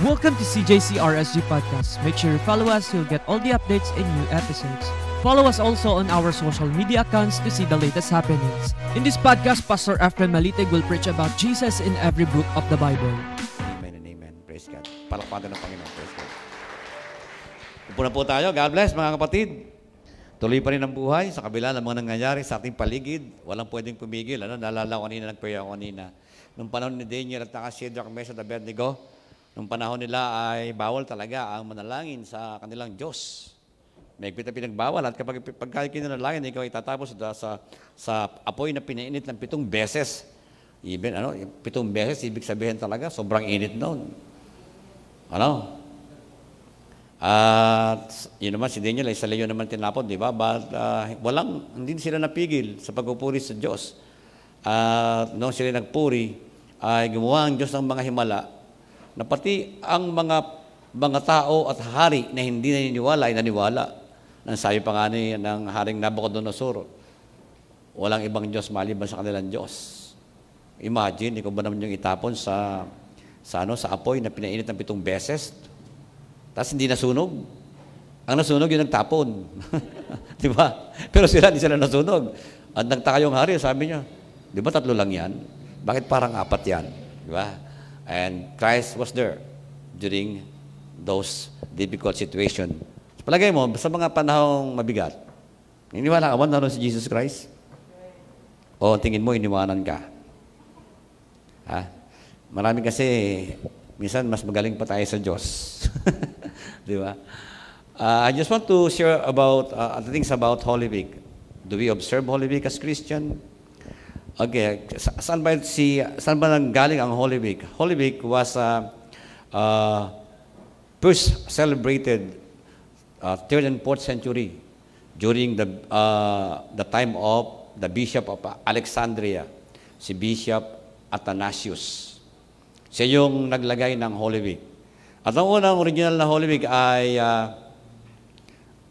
Welcome to CJCRSG Podcast. Make sure you follow us, you'll get all the updates and new episodes. Follow us also on our social media accounts to see the latest happenings. In this podcast, Pastor Efren Malitig will preach about Jesus in every book of the Bible. Amen and amen. Praise God. Palakpakan ng Panginoon. Praise God. Upo po tayo. God bless mga kapatid. Tuloy pa rin ang buhay sa kabila ng mga nangyayari sa ating paligid. Walang pwedeng pumigil. Ano? Naalala ko kanina, nag-pray kanina. Nung panahon ni Daniel at naka Shadrach, at Abednego, nung panahon nila ay bawal talaga ang manalangin sa kanilang Diyos. May na pinagbawal at kapag pagka kinanalangin, ikaw ay tatapos sa, sa, apoy na pinainit ng pitong beses. Even, ano, pitong beses, ibig sabihin talaga, sobrang init noon. Ano? At yun naman, si Daniel ay sa leyon naman tinapon, di ba? But uh, walang, hindi sila napigil sa pagpupuri sa Diyos. At noong sila nagpuri, ay gumawa ang Diyos ng mga himala na pati ang mga mga tao at hari na hindi naniniwala ay naniwala. Nang sabi pa nga ni ng haring Nabucodonosor, walang ibang Diyos maliban sa kanilang Diyos. Imagine, ikaw ba naman yung itapon sa sa ano sa apoy na pinainit ng pitong beses tapos hindi nasunog. Ang nasunog yung nagtapon. di ba? Pero sila, hindi sila nasunog. At nagtaka yung hari, sabi niya, di ba tatlo lang yan? Bakit parang apat yan? Di ba? And Christ was there during those difficult situation. So, palagay mo, sa mga panahong mabigat, iniwala ka ba naroon si Jesus Christ? O tingin mo, iniwanan ka? Ha? Marami kasi, minsan mas magaling pa tayo sa Diyos. Di ba? Uh, I just want to share about uh, things about Holy Week. Do we observe Holy Week as Christian? Okay, sa saan ba si saan ba nanggaling ang Holy Week? Holy Week was uh, uh, first celebrated uh, third and fourth century during the uh, the time of the Bishop of Alexandria, si Bishop Athanasius. Siya yung naglagay ng Holy Week. At ang unang original na Holy Week ay uh,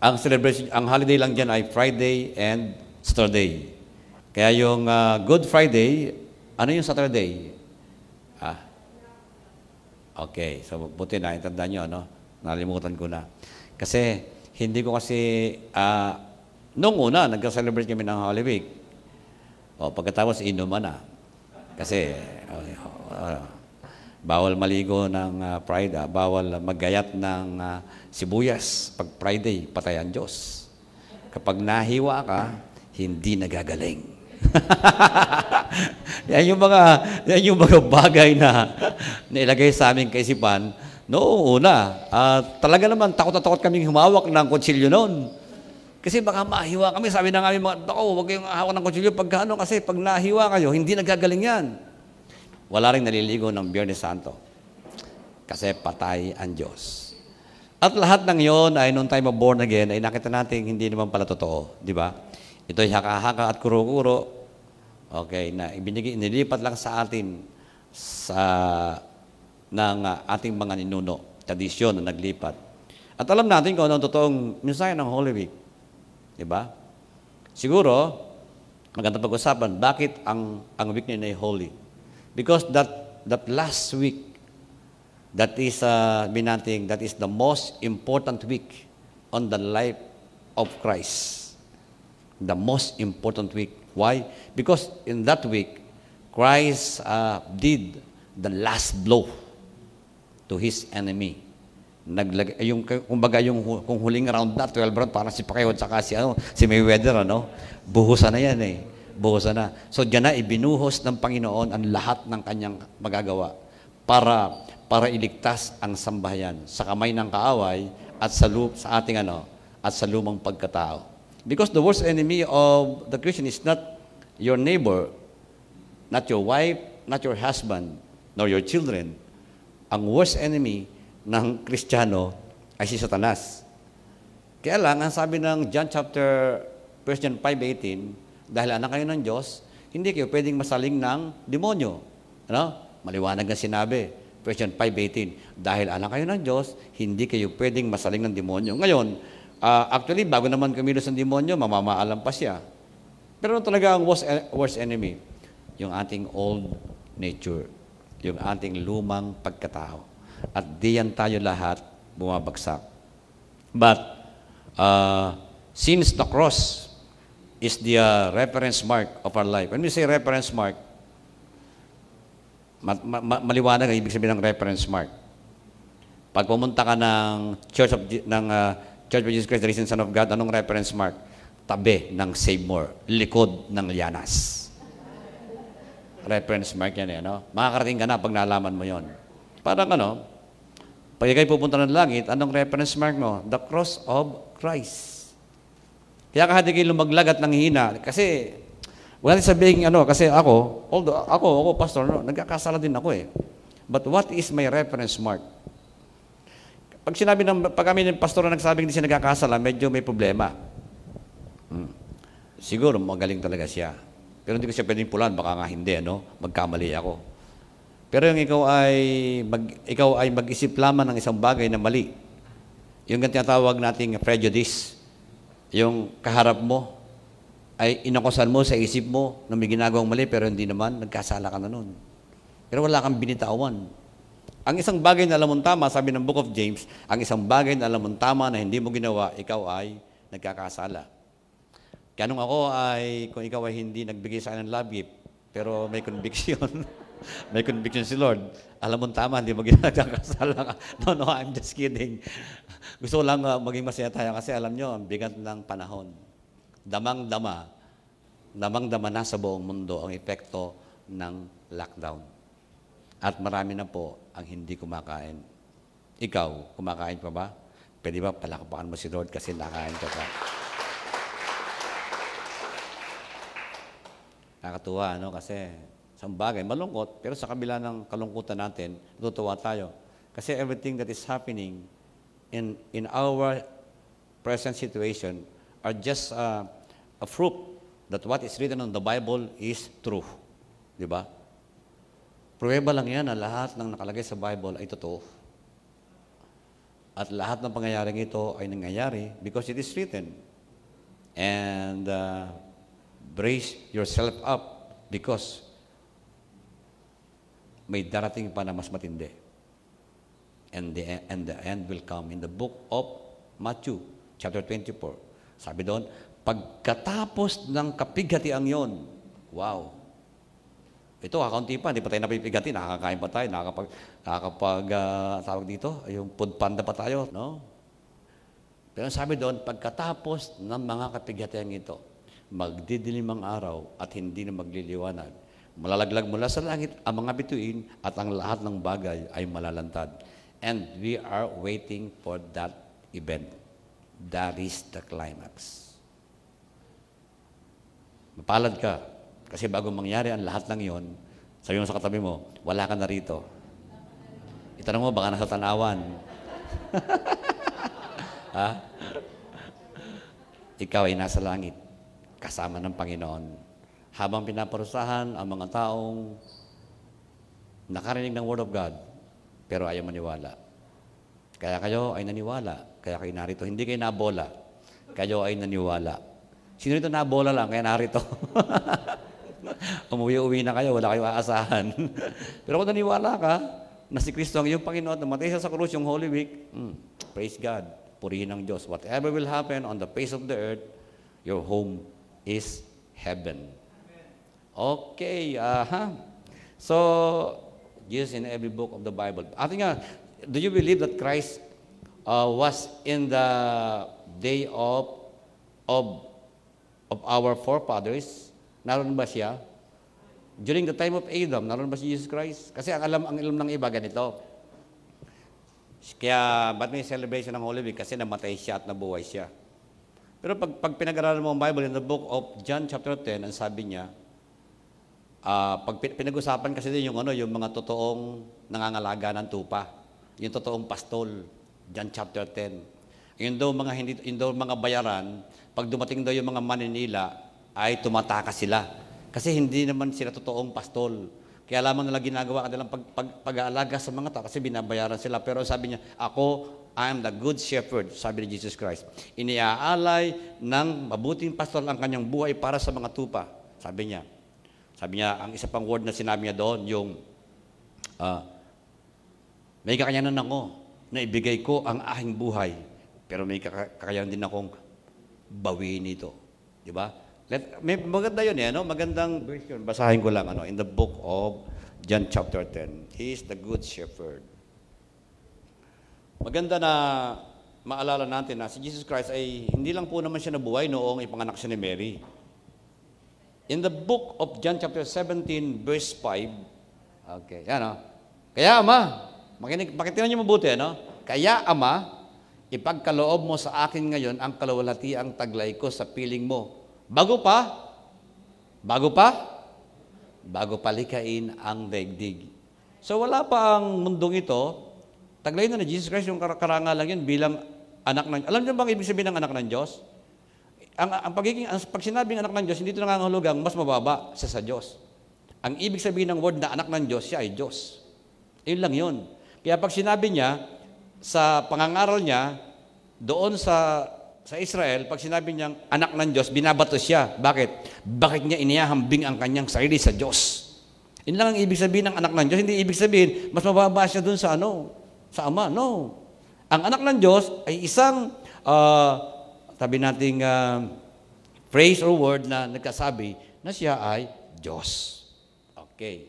ang celebration, ang holiday lang diyan ay Friday and Saturday. Kaya yung uh, Good Friday, ano yung Saturday? Ah. Okay, so buti na, intanda nyo, no? Nalimutan ko na. Kasi, hindi ko kasi, uh, nung una, nagka-celebrate kami ng Holy Week. O, pagkatapos, inuman na. Kasi, uh, bawal maligo ng uh, Pride, uh, bawal maggayat ng uh, sibuyas. Pag Friday, patay ang Diyos. Kapag nahiwa ka, hindi nagagaling. yan yung mga yan yung mga bagay na nilagay sa aming kaisipan noong una. Uh, talaga naman, takot na takot kaming humawak ng kutsilyo noon. Kasi baka mahiwa kami. Sabi na nga mga, ako, huwag kayong hawak ng kutsilyo pagkano kasi pag nahiwa kayo, hindi nagagaling yan. Wala rin naliligo ng Biyernes Santo. Kasi patay ang Diyos. At lahat ng yon ay noong time of born again, ay nakita natin hindi naman pala totoo. Di ba? Ito'y haka-haka at kuro-kuro. Okay, na ibinigay, nilipat lang sa atin sa ng uh, ating mga ninuno, tradisyon na naglipat. At alam natin kung ano totoong mensahe ng Holy Week. Di ba? Siguro, maganda pag-usapan, bakit ang, ang week niya ay holy? Because that, that last week, that is, uh, natin, that is the most important week on the life of Christ the most important week. Why? Because in that week, Christ uh, did the last blow to his enemy. Naglag yung kumbaga yung kung huling round na 12 round para si Pacquiao at si ano si Mayweather ano buhusan na yan eh buhusan na so diyan na ibinuhos ng Panginoon ang lahat ng kanyang magagawa para para iligtas ang sambahayan sa kamay ng kaaway at sa sa ating ano at sa lumang pagkatao Because the worst enemy of the Christian is not your neighbor, not your wife, not your husband, nor your children. Ang worst enemy ng Kristiyano ay si Satanas. Kaya lang, ang sabi ng John chapter, 1 John 5.18, dahil anak kayo ng Diyos, hindi kayo pwedeng masaling ng demonyo. Ano? Maliwanag na sinabi. 1 John 5.18, dahil anak kayo ng Diyos, hindi kayo pwedeng masaling ng demonyo. Ngayon, Uh, actually, bago naman kumilos ng demonyo, mamamaalam pa siya. Pero talaga ang worst, worst enemy? Yung ating old nature. Yung ating lumang pagkatao. at diyan tayo lahat bumabagsak. But uh, since the cross is the uh, reference mark of our life, when we say reference mark, ma- ma- ma- maliwanag ang ibig sabihin ng reference mark. Pag pumunta ka ng Church of Je- ng uh, Church of Jesus Christ, the Risen Son of God, anong reference mark? Tabi ng Save More, likod ng Lianas. Reference mark yan eh, no? Makakarating ka na pag nalaman mo yon. Parang ano, pag ikay pupunta ng langit, anong reference mark mo? The cross of Christ. Kaya ka hindi kayo lumaglag at nanghihina. Kasi, wala natin sabihin, ano, kasi ako, although ako, ako, pastor, no, nagkakasala din ako eh. But what is my reference mark? Pag sinabi ng, pag kami ng pastor na nagsabing hindi siya nagkakasala, medyo may problema. Hmm. Siguro, magaling talaga siya. Pero hindi ko siya pwedeng pulan, baka nga hindi, ano? Magkamali ako. Pero yung ikaw ay, mag, ikaw ay mag-isip lamang ng isang bagay na mali. Yung tinatawag nating prejudice. Yung kaharap mo, ay inakusan mo sa isip mo na may ginagawang mali, pero hindi naman, nagkasala ka na nun. Pero wala kang binitawan. Ang isang bagay na alam mong tama, sabi ng Book of James, ang isang bagay na alam mong tama na hindi mo ginawa, ikaw ay nagkakasala. Kaya nung ako ay, kung ikaw ay hindi nagbigay sa akin ng love gift, pero may conviction, may conviction si Lord, alam mong tama, hindi mo ginagkakasala ka. No, no, I'm just kidding. Gusto ko lang uh, maging masaya tayo kasi alam nyo, ang bigat ng panahon. Damang-dama, damang-dama na sa buong mundo ang epekto ng lockdown. At marami na po ang hindi kumakain. Ikaw, kumakain pa ba? Pwede ba palakpakan mo si Lord kasi nakain ka pa? Nakakatuwa, no? Kasi isang bagay, malungkot, pero sa kabila ng kalungkutan natin, natutuwa tayo. Kasi everything that is happening in, in our present situation are just uh, a fruit that what is written on the Bible is true. Di ba? Pruweba lang yan na lahat ng nakalagay sa Bible ay totoo. At lahat ng pangyayaring ito ay nangyayari because it is written. And uh, brace yourself up because may darating pa na mas matindi. And the, and the end will come in the book of Matthew, chapter 24. Sabi doon, pagkatapos ng kapighatiang yon, wow, ito, kakaunti pa, hindi pa tayo napipigati, nakakakain pa tayo, nakakapag, nakakapag, uh, tawag dito, yung food panda pa tayo, no? Pero sabi doon, pagkatapos ng mga kapighatiang ito, magdidilim ang araw at hindi na magliliwanag. Malalaglag mula sa langit ang mga bituin at ang lahat ng bagay ay malalantad. And we are waiting for that event. That is the climax. Mapalad ka. Kasi bago mangyari ang lahat ng yon, sabi mo sa katabi mo, wala ka na rito. Itanong mo, baka nasa tanawan. ha? Ikaw ay nasa langit, kasama ng Panginoon. Habang pinaparusahan ang mga taong nakarinig ng Word of God, pero ayaw maniwala. Kaya kayo ay naniwala, kaya kayo narito. Hindi kayo nabola, kayo ay naniwala. Sino rito nabola lang, kaya narito? Umuwi-uwi na kayo, wala kayong aasahan. Pero kung naniwala ka na si Kristo ang iyong Panginoon, namatay siya sa krus yung Holy Week, hmm, praise God, purihin ng Diyos. Whatever will happen on the face of the earth, your home is heaven. Okay, aha. So, Jesus in every book of the Bible. Ate nga, do you believe that Christ uh, was in the day of of of our forefathers? Naroon ba siya? During the time of Adam, naroon ba si Jesus Christ? Kasi ang alam ang ilm ng iba ganito. Kaya ba't may celebration ng Holy Week? Kasi namatay siya at nabuhay siya. Pero pag, pag pinag-aralan mo ang Bible in the book of John chapter 10, ang sabi niya, ah, pag pin- pinag-usapan kasi din yung ano, yung mga totoong nangangalaga ng tupa, yung totoong pastol, John chapter 10. Yun daw mga hindi yun daw mga bayaran, pag dumating daw yung mga maninila, ay tumataka sila. Kasi hindi naman sila totoong pastol. Kaya lamang nila ginagawa kanilang pag, pag, pag-aalaga sa mga tao kasi binabayaran sila. Pero sabi niya, ako, I am the good shepherd, sabi ni Jesus Christ. Iniaalay ng mabuting pastol ang kanyang buhay para sa mga tupa. Sabi niya. Sabi niya, ang isa pang word na sinabi niya doon, yung, ah, May kakayanan ako na ibigay ko ang aking buhay. Pero may kaka- kakayanan din akong bawiin ito. Di ba? Let, may, maganda yun eh, no? Magandang verse yun. Basahin ko lang, ano, in the book of John chapter 10. He is the good shepherd. Maganda na maalala natin na si Jesus Christ ay hindi lang po naman siya nabuhay noong ipanganak siya ni Mary. In the book of John chapter 17 verse 5, okay, yan o. Kaya ama, makinig, pakitinan niyo mabuti, ano? Kaya ama, ipagkaloob mo sa akin ngayon ang kalawalatiang taglay ko sa piling mo. Bago pa, bago pa, bago palikain ang daigdig. So wala pa ang mundong ito, taglay na ni Jesus Christ yung kar- karangalan yun bilang anak ng, alam niyo bang ibig sabihin ng anak ng Diyos? Ang, ang pagiging, ang, pag sinabing anak ng Diyos, hindi ito nangangahulugang mas mababa siya sa Diyos. Ang ibig sabihin ng word na anak ng Diyos, siya ay Diyos. Yun lang yun. Kaya pag sinabi niya, sa pangangaral niya, doon sa sa Israel, pag sinabi niyang anak ng Diyos, binabato siya. Bakit? Bakit niya inihahambing ang kanyang sarili sa Diyos? Yun lang ang ibig sabihin ng anak ng Diyos. Hindi ibig sabihin, mas mababa siya doon sa ano? Sa Ama. No. Ang anak ng Diyos ay isang, uh, sabi nating uh, phrase or word na nagkasabi na siya ay Diyos. Okay.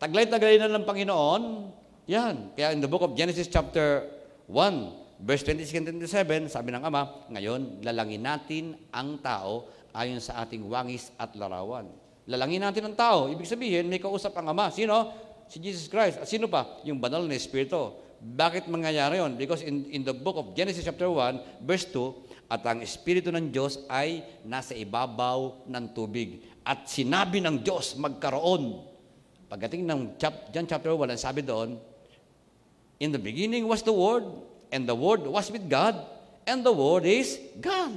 Taglay-taglay na ng Panginoon, yan. Kaya in the book of Genesis chapter 1, verse 26 and 27, sabi ng Ama, ngayon, lalangin natin ang tao ayon sa ating wangis at larawan. Lalangin natin ang tao. Ibig sabihin, may kausap ang Ama. Sino? Si Jesus Christ. At sino pa? Yung banal na Espiritu. Bakit mangyayari yon? Because in, in the book of Genesis chapter 1, verse 2, at ang Espiritu ng Diyos ay nasa ibabaw ng tubig. At sinabi ng Diyos, magkaroon. Pagdating ng chap, John chapter 1, ang sabi doon, In the beginning was the Word, and the Word was with God, and the Word is God.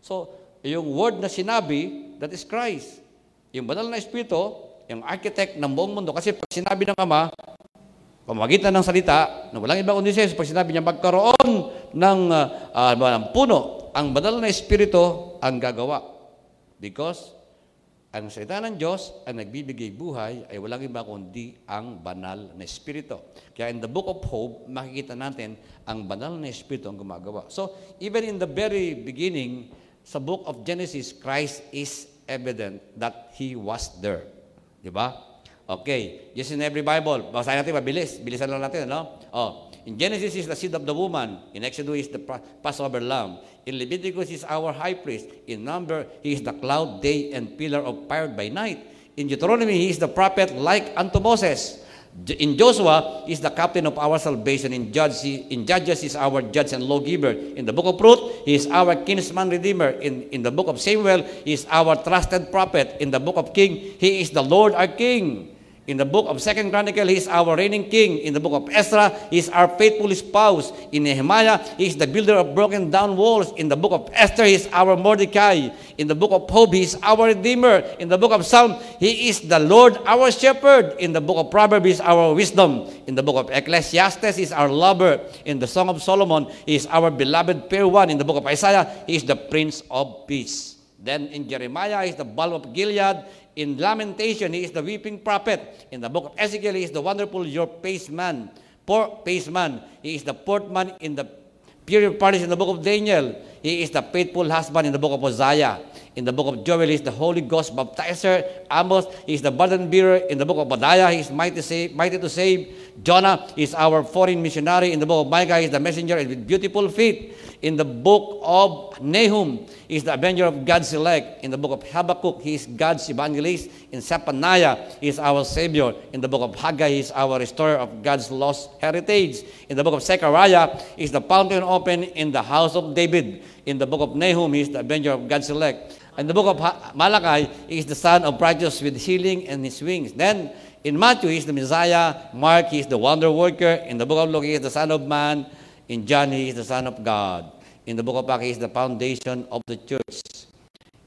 So, yung Word na sinabi, that is Christ. Yung banal na Espiritu, yung architect ng buong mundo. Kasi pag sinabi ng Ama, pamagitan ng salita, na walang ibang kundi siya, pag sinabi niya, magkaroon ng, uh, uh, ng puno, ang banal na Espiritu ang gagawa. Because ang salita ng Diyos ang nagbibigay buhay ay walang iba kundi ang banal na Espiritu. Kaya in the book of Hope, makikita natin ang banal na Espiritu ang gumagawa. So, even in the very beginning, sa book of Genesis, Christ is evident that He was there. Di ba? Okay. Just in every Bible. Basahin natin, mabilis. Bilisan lang natin, no? Oh. In Genesis is the seed of the woman. In Exodus is the pa- Passover lamb. In Leviticus is our high priest. In Number, he is the cloud day and pillar of fire by night. In Deuteronomy, he is the prophet like unto Moses. In Joshua, is the captain of our salvation. In, Judge, in Judges, is our judge and lawgiver. In the book of Ruth, he is our kinsman redeemer. In, in the book of Samuel, he is our trusted prophet. In the book of King, he is the Lord our King. In the book of Second Chronicle, he is our reigning king. In the book of Ezra, he is our faithful spouse. In Nehemiah, he is the builder of broken down walls. In the book of Esther, he is our Mordecai. In the book of Job, he is our redeemer. In the book of Psalm, he is the Lord our shepherd. In the book of Proverbs, he is our wisdom. In the book of Ecclesiastes, he is our lover. In the Song of Solomon, he is our beloved fair one. In the book of Isaiah, he is the Prince of Peace. Then in Jeremiah, he is the balm of Gilead. In Lamentation, he is the weeping prophet. In the book of Ezekiel, he is the wonderful your pace man. Poor pace man. He is the portman in the period parties in the book of Daniel. He is the faithful husband in the book of Hosea. In the book of Joel, he is the Holy Ghost baptizer. Amos, he is the burden bearer. In the book of Obadiah, he is mighty, save, mighty to save. Jonah is our foreign missionary. In the book of Micah, is the messenger with beautiful feet. In the book of Nahum, is the avenger of God's elect. In the book of Habakkuk, he is God's evangelist. In Zephaniah, he is our savior. In the book of Haggai, he is our restorer of God's lost heritage. In the book of Zechariah, is the fountain open in the house of David. In the book of Nahum, he is the avenger of God's elect. In the book of Malachi, he is the son of righteous with healing in his wings. Then, in Matthew, he is the Messiah. Mark, he is the wonder worker. In the book of Luke, he is the son of man. In John, he is the son of God. In the book of Acts, he is the foundation of the church.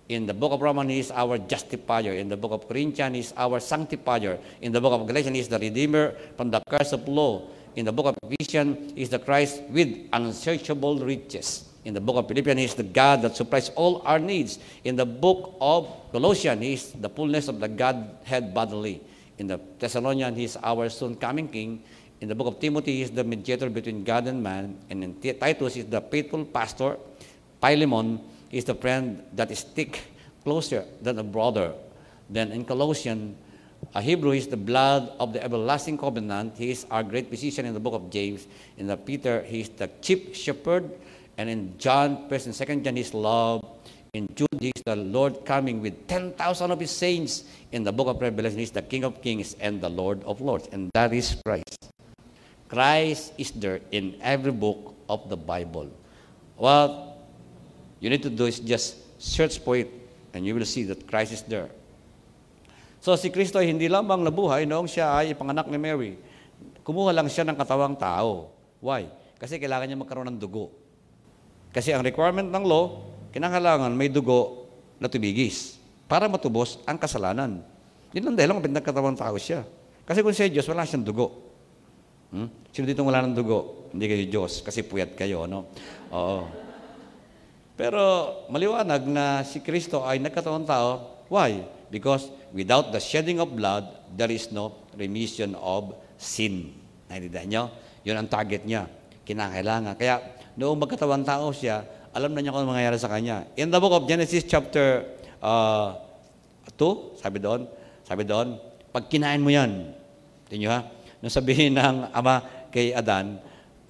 In the book of Romans, he is our justifier. In the book of Corinthians, he is our sanctifier. In the book of Galatians, he is the redeemer from the curse of law. In the book of Ephesians, he is the Christ with unsearchable riches. In the book of Philippians, he is the God that supplies all our needs. In the book of Colossians, he is the fullness of the Godhead bodily. In the Thessalonians, he is our soon coming King. In the book of Timothy, he is the mediator between God and man. And in Titus, he is the faithful pastor. Philemon is the friend that is stick closer than a brother. Then in Colossians, a Hebrew is the blood of the everlasting covenant. He is our great physician in the book of James. In the Peter, he is the chief shepherd. And in John, first and second John, he is love. In Jude, is the Lord coming with 10,000 of his saints. In the book of Revelation, is the King of kings and the Lord of lords. And that is Christ. Christ is there in every book of the Bible. What you need to do is just search for it and you will see that Christ is there. So si Kristo ay hindi lamang nabuhay noong siya ay ipanganak ni Mary. Kumuha lang siya ng katawang tao. Why? Kasi kailangan niya magkaroon ng dugo. Kasi ang requirement ng law, kinakailangan may dugo na tubigis para matubos ang kasalanan. Yun lang dahil lang pinagkatawang tao siya. Kasi kung siya Diyos, wala siyang dugo. Hmm? Sino dito wala ng dugo? Hindi kayo Diyos, kasi puyat kayo, no? Oo. Pero maliwanag na si Kristo ay nagkatawang tao. Why? Because without the shedding of blood, there is no remission of sin. Naintindihan nyo? Yun ang target niya. Kinakailangan. Kaya noong magkatawang tao siya, alam na niya kung ano mangyayari sa kanya. In the book of Genesis chapter uh, 2, sabi doon, sabi doon, pag kinain mo yan, tingnan ha, nung sabihin ng ama kay Adan,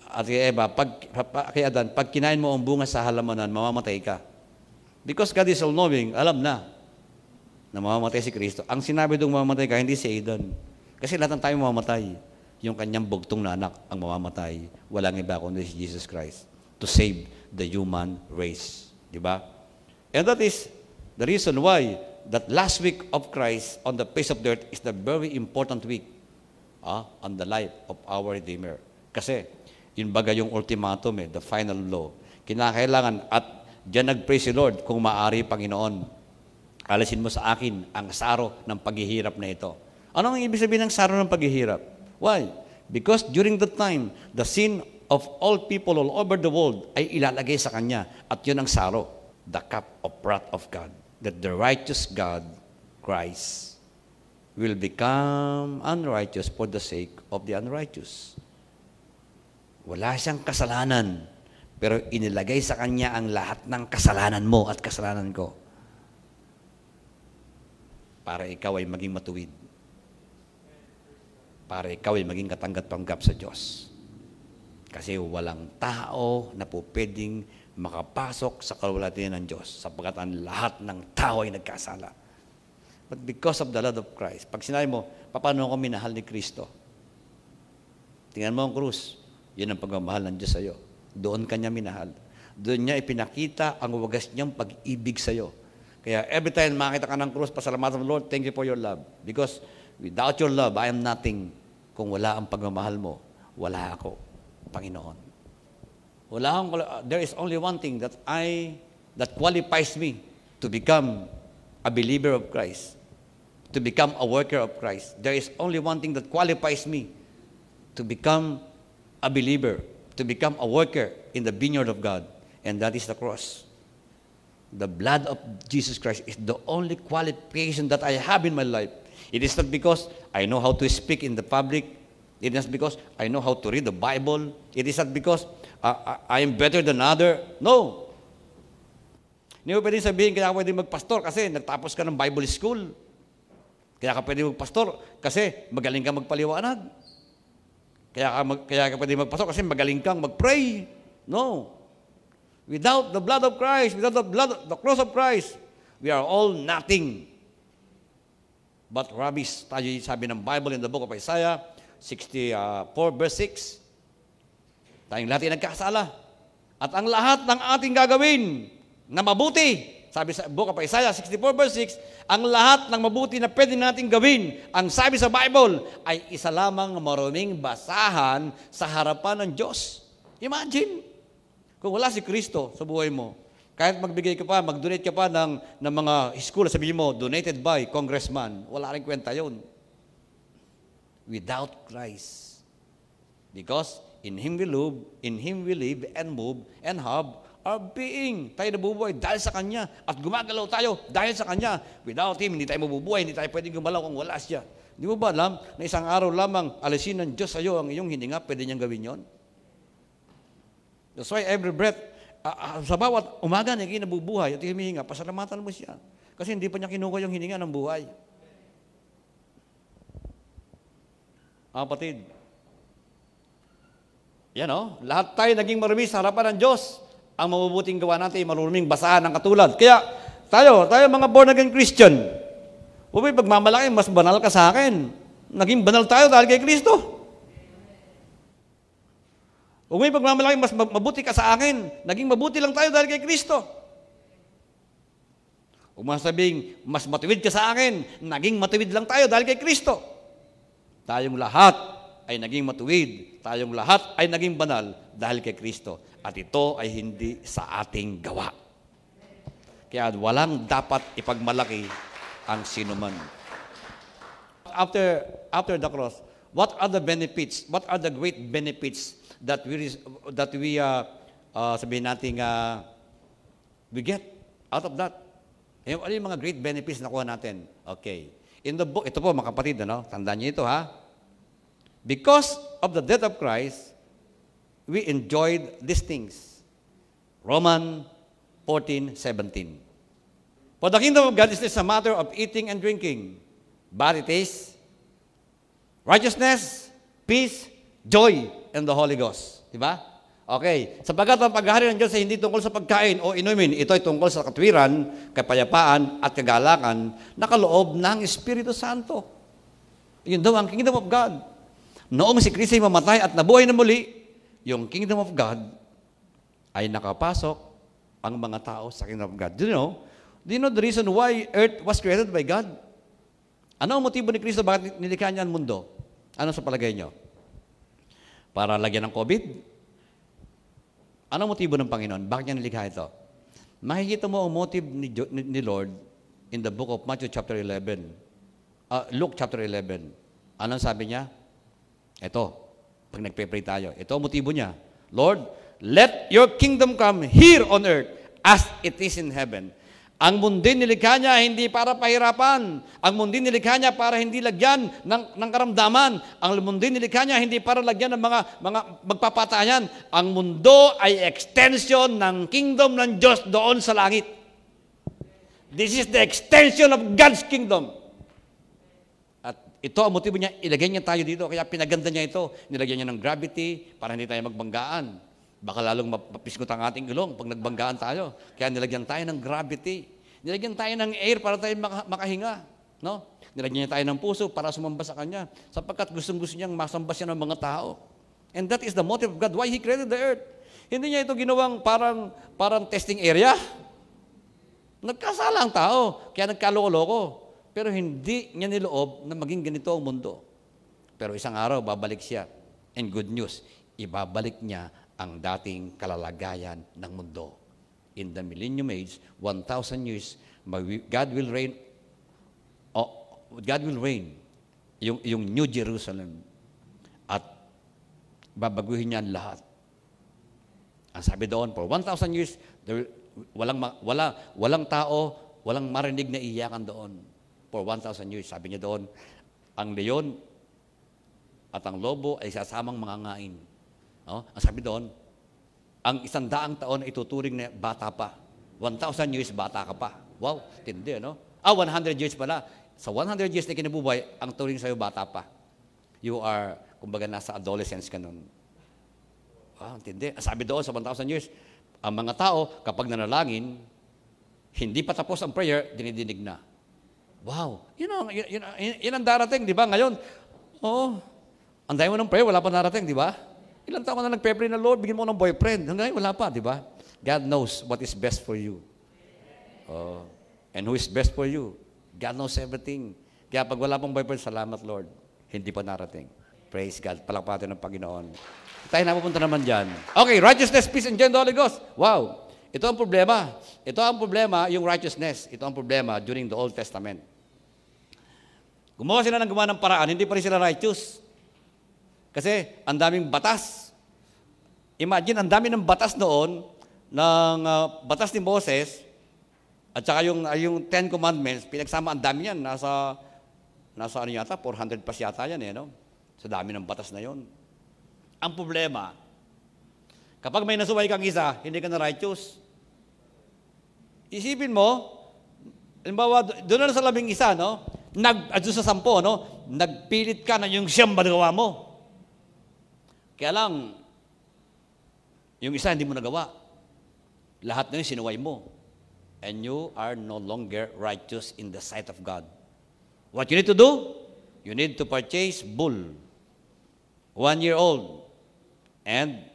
at kay Eva, pag, kay Adan, pag kinain mo ang bunga sa halamanan, mamamatay ka. Because God is all-knowing, alam na na mamamatay si Kristo. Ang sinabi doong mamamatay ka, hindi si Adan. Kasi lahat ng tayo mamamatay. Yung kanyang bugtong na anak ang mamamatay. Walang iba kundi si Jesus Christ to save the human race. Di ba? And that is the reason why that last week of Christ on the face of the earth is the very important week ah, on the life of our Redeemer. Kasi, yun baga yung ultimatum eh, the final law. Kinakailangan at diyan nag-pray si Lord kung maari, Panginoon, alisin mo sa akin ang saro ng paghihirap na ito. Ano ang ibig sabihin ng saro ng paghihirap? Why? Because during the time, the sin of all people all over the world ay ilalagay sa Kanya at yun ang saro, the cup of wrath of God, that the righteous God, Christ, will become unrighteous for the sake of the unrighteous. Wala siyang kasalanan, pero inilagay sa kanya ang lahat ng kasalanan mo at kasalanan ko para ikaw ay maging matuwid. Para ikaw ay maging katanggap-tanggap sa Diyos. Kasi walang tao na po pwedeng makapasok sa kalwalatian ng Diyos sapagkat ang lahat ng tao ay nagkasala. But because of the blood of Christ, pag sinabi mo, paano ako minahal ni Kristo? Tingnan mo ang krus. Yun ang pagmamahal ng Diyos sa iyo. Doon kanya minahal. Doon niya ipinakita ang wagas niyang pag-ibig sa iyo. Kaya every time makita ka ng krus, pasalamatan mo, Lord, thank you for your love. Because without your love, I am nothing. Kung wala ang pagmamahal mo, wala ako, Panginoon. Wala akong, there is only one thing that I, that qualifies me to become a believer of Christ, to become a worker of Christ. There is only one thing that qualifies me to become a believer, to become a worker in the vineyard of God, and that is the cross. The blood of Jesus Christ is the only qualification that I have in my life. It is not because I know how to speak in the public. It is not because I know how to read the Bible. It is not because uh, I am better than other. No. Hindi mo pwede sabihin, kaya ka pwede magpastor kasi nagtapos ka ng Bible school. Kaya ka pwede magpastor kasi magaling ka magpaliwanag. Kaya ka, mag, kaya ka pwede magpastor kasi magaling kang magpray. No. Without the blood of Christ, without the blood, the cross of Christ, we are all nothing. But rubbish, tayo sabi ng Bible in the book of Isaiah, 64 verse 6. Tayong lahat ay nagkasala. At ang lahat ng ating gagawin na mabuti, sabi sa book of Isaiah 64 verse 6, ang lahat ng mabuti na pwede nating gawin, ang sabi sa Bible, ay isa lamang maruming basahan sa harapan ng Diyos. Imagine, kung wala si Kristo sa buhay mo, kahit magbigay ka pa, mag-donate ka pa ng, ng mga school, sabihin mo, donated by congressman, wala rin kwenta yun. Without Christ. Because in Him we live, in Him we live and move and have our being. Tayo nabubuhay dahil sa Kanya at gumagalaw tayo dahil sa Kanya. Without Him, hindi tayo mabubuhay, hindi tayo pwedeng gumalaw kung wala siya. Di mo ba alam na isang araw lamang alisin ng Diyos sa iyo ang iyong hininga, pwede niyang gawin yon? That's why every breath, ah, ah, sa bawat umaga niya kinabubuhay at humihinga, pasalamatan mo siya. Kasi hindi pa niya kinuha yung hininga ng buhay. Mga kapatid, yan o, lahat tayo naging marumi sa harapan ng Diyos. Ang mabubuting gawa natin ay maruming basahan ng katulad. Kaya tayo, tayo mga born again Christian, may pagmamalaki, mas banal ka sa akin. Naging banal tayo dahil kay Kristo. Huwag pagmamalaki, mas mabuti ka sa akin. Naging mabuti lang tayo dahil kay Kristo. Huwag masabing, mas matuwid ka sa akin. Naging matuwid lang tayo dahil kay Kristo. Tayong lahat ay naging matuwid. Tayong lahat ay naging banal dahil kay Kristo. At ito ay hindi sa ating gawa. Kaya walang dapat ipagmalaki ang sinuman. After, after the cross, what are the benefits? What are the great benefits that we, that we uh, uh, sabihin natin, uh, we get out of that? Ano yung mga great benefits na kuha natin? Okay. In the book, ito po mga kapatid, ano? tandaan niyo ito ha. Because of the death of Christ, we enjoyed these things. Roman 14, 17. For the kingdom of God is not a matter of eating and drinking, but it is righteousness, peace, joy, and the Holy Ghost. Diba? Okay. Sapagkat ang paghahari ng Diyos ay hindi tungkol sa pagkain o inumin. Ito ay tungkol sa katwiran, kapayapaan, at kagalakan na kaloob ng Espiritu Santo. Yun daw ang kingdom of God. Noong si Kristo ay mamatay at nabuhay na muli, yung kingdom of God ay nakapasok ang mga tao sa kingdom of God. Do you know? Do you know the reason why earth was created by God? Ano ang motibo ni Kristo bakit nilikha niya ang mundo? Ano sa palagay niyo? Para lagyan ng COVID? Ano motibo ng Panginoon? Bakit niya nilikha ito? Makikita mo ang motive ni, ni Lord in the book of Matthew chapter 11. Uh, Luke chapter 11. Anong sabi niya? Ito, pag nagpe-pray tayo, ito ang motibo niya. Lord, let your kingdom come here on earth as it is in heaven. Ang mundo nilikha niya hindi para pahirapan. Ang mundo nilikha niya para hindi lagyan ng, ng karamdaman. Ang mundo nilikha niya hindi para lagyan ng mga, mga magpapatayan. Ang mundo ay extension ng kingdom ng Diyos doon sa langit. This is the extension of God's kingdom. At ito ang motibo niya, ilagay niya tayo dito. Kaya pinaganda niya ito. Nilagyan niya ng gravity para hindi tayo magbanggaan. Baka lalong mapiskot ang ating gulong pag nagbanggaan tayo. Kaya nilagyan tayo ng gravity. Nilagyan tayo ng air para tayo makahinga. No? Nilagyan niya tayo ng puso para sumamba sa Kanya. Sapagkat gustong-gusto niyang masamba siya ng mga tao. And that is the motive of God. Why He created the earth. Hindi niya ito ginawang parang, parang testing area. Nagkasala ang tao, kaya nagkaloko-loko. Pero hindi niya niloob na maging ganito ang mundo. Pero isang araw, babalik siya. And good news, ibabalik niya ang dating kalalagayan ng mundo in the millennium age, 1,000 years, God will reign, oh, God will reign, yung, yung New Jerusalem, at babaguhin niya ang lahat. Ang sabi doon, for 1,000 years, there, walang, wala, walang tao, walang marinig na iyakan doon. For 1,000 years, sabi niya doon, ang leon at ang lobo ay sasamang mga ngain. No? Ang sabi doon, ang isang daang taon ay tuturing na bata pa. 1,000 years, bata ka pa. Wow, tindi, ano? Ah, 100 years pala. Sa 100 years na kinabubuhay, ang turing sa'yo, bata pa. You are, kumbaga, nasa adolescence ka nun. Ah, tindi. Sabi doon, sa 1,000 years, ang mga tao, kapag nanalangin, hindi pa tapos ang prayer, dinidinig na. Wow. Yun ang, yun, yun, yun ang darating, di ba? Ngayon, oh, ang dami mo ng prayer, wala pa narating, di ba? Ilang taon ka na nagpe-pray na, Lord, bigyan mo ng boyfriend. Hanggang ngayon, wala pa, di ba? God knows what is best for you. Oh. And who is best for you? God knows everything. Kaya pag wala pang boyfriend, salamat, Lord. Hindi pa narating. Praise God. Palakpatin ng Panginoon. Tayo napupunta naman dyan. Okay, righteousness, peace, and joy in the Holy Ghost. Wow. Ito ang problema. Ito ang problema, yung righteousness. Ito ang problema during the Old Testament. Gumawa sila ng gumawa ng paraan, hindi pa rin sila righteous. Kasi ang daming batas. Imagine, ang dami ng batas noon, ng uh, batas ni Moses, at saka yung, uh, yung Ten Commandments, pinagsama ang dami yan, nasa nasa ano yata, 400 plus yata yan eh, no? Sa dami ng batas na yon. Ang problema, kapag may nasuway kang isa, hindi ka na righteous. Isipin mo, halimbawa, do- doon na sa labing isa, no? Nag, adyo sa sampo, no? Nagpilit ka na yung siyam magawa mo. Kaya lang, yung isa hindi mo nagawa. Lahat na yun sinuway mo. And you are no longer righteous in the sight of God. What you need to do? You need to purchase bull. One year old. And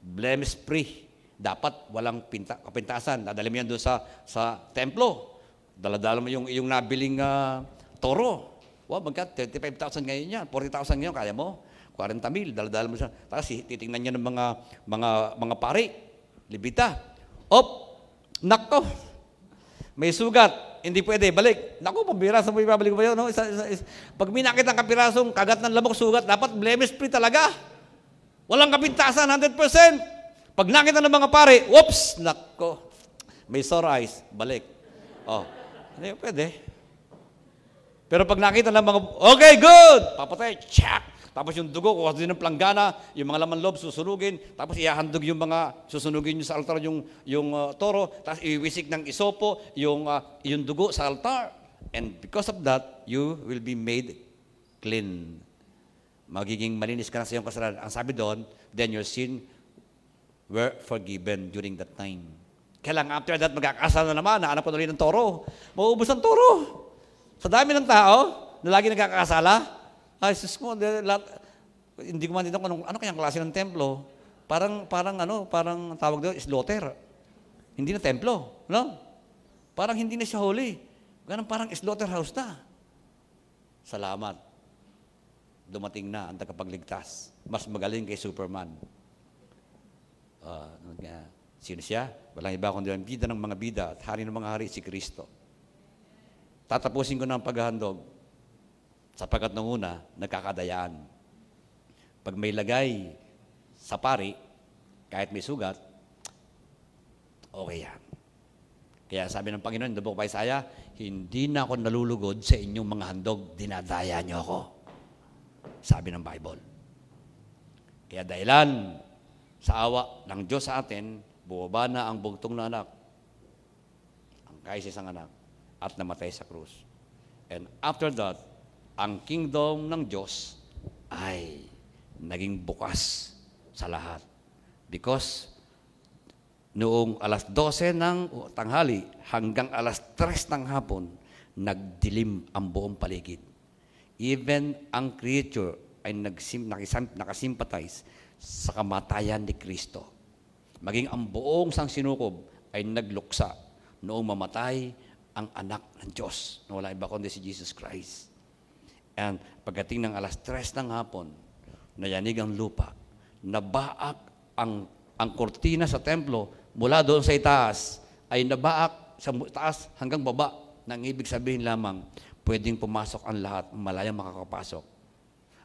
blemish free. Dapat walang pinta, kapintasan. Dadali mo yan doon sa, sa templo. Daladala mo yung, yung nabiling ah, toro. Wow, magka 35,000 ngayon yan. 40,000 ngayon, kaya mo? 40 mil, daladala mo siya. Tapos titingnan niya ng mga, mga, mga pari. Libita. Op! Nako! May sugat, hindi pwede, balik. Naku, pambira, saan mo ibabalik ba yun? No? Isa, isa, isa. Pag may nakita kang kapirasong kagat ng lamok sugat, dapat blemish free talaga. Walang kapintasan, 100%. Pag nakita ng mga pare, whoops, nako, may sore eyes, balik. Oh, hindi pwede. Pero pag nakita ng mga, okay, good, papatay, check. Tapos yung dugo, kuha din ng planggana, yung mga laman loob susunugin, tapos ihahandog yung mga, susunugin nyo sa altar yung, yung uh, toro, tapos iwiwisik ng isopo yung, uh, yung dugo sa altar. And because of that, you will be made clean. Magiging malinis ka na sa iyong kasalanan. Ang sabi doon, then your sin were forgiven during that time. Kaya lang after that, magkakasal na naman, naanap pa ulit ng toro. Mauubos ang toro. Sa dami ng tao, na lagi nagkakasala, ay, sus ko, lahat- hindi ko man dito kung anong, ano kayang klase ng templo. Parang, parang ano, parang ang tawag doon, slaughter. Hindi na templo, no? Parang hindi na siya holy. Ganun parang slaughterhouse na. Salamat. Dumating na ang tagapagligtas. Mas magaling kay Superman. Ano nga, sino siya? Walang iba kundi ang bida ng mga bida at hari ng mga hari si Kristo. Tatapusin ko na ang paghahandog sapagkat nung una, nagkakadayaan. Pag may lagay sa pari, kahit may sugat, okay yan. Kaya sabi ng Panginoon, in the book of hindi na ako nalulugod sa inyong mga handog, dinadaya niyo ako. Sabi ng Bible. Kaya dahilan sa awa ng Diyos sa atin, bumaba na ang bugtong na anak, ang kaisisang anak, at namatay sa krus. And after that, ang kingdom ng Diyos ay naging bukas sa lahat. Because noong alas 12 ng tanghali hanggang alas 3 ng hapon, nagdilim ang buong paligid. Even ang creature ay nagsim, nakisam, nakasimpatize sa kamatayan ni Kristo. Maging ang buong sang sinukob ay nagluksa noong mamatay ang anak ng Diyos na wala iba kundi si Jesus Christ. And pagdating ng alas 3 ng hapon, nayanig ang lupa, nabaak ang, ang kortina sa templo mula doon sa itaas, ay nabaak sa taas hanggang baba. Nang ibig sabihin lamang, pwedeng pumasok ang lahat, malayang makakapasok.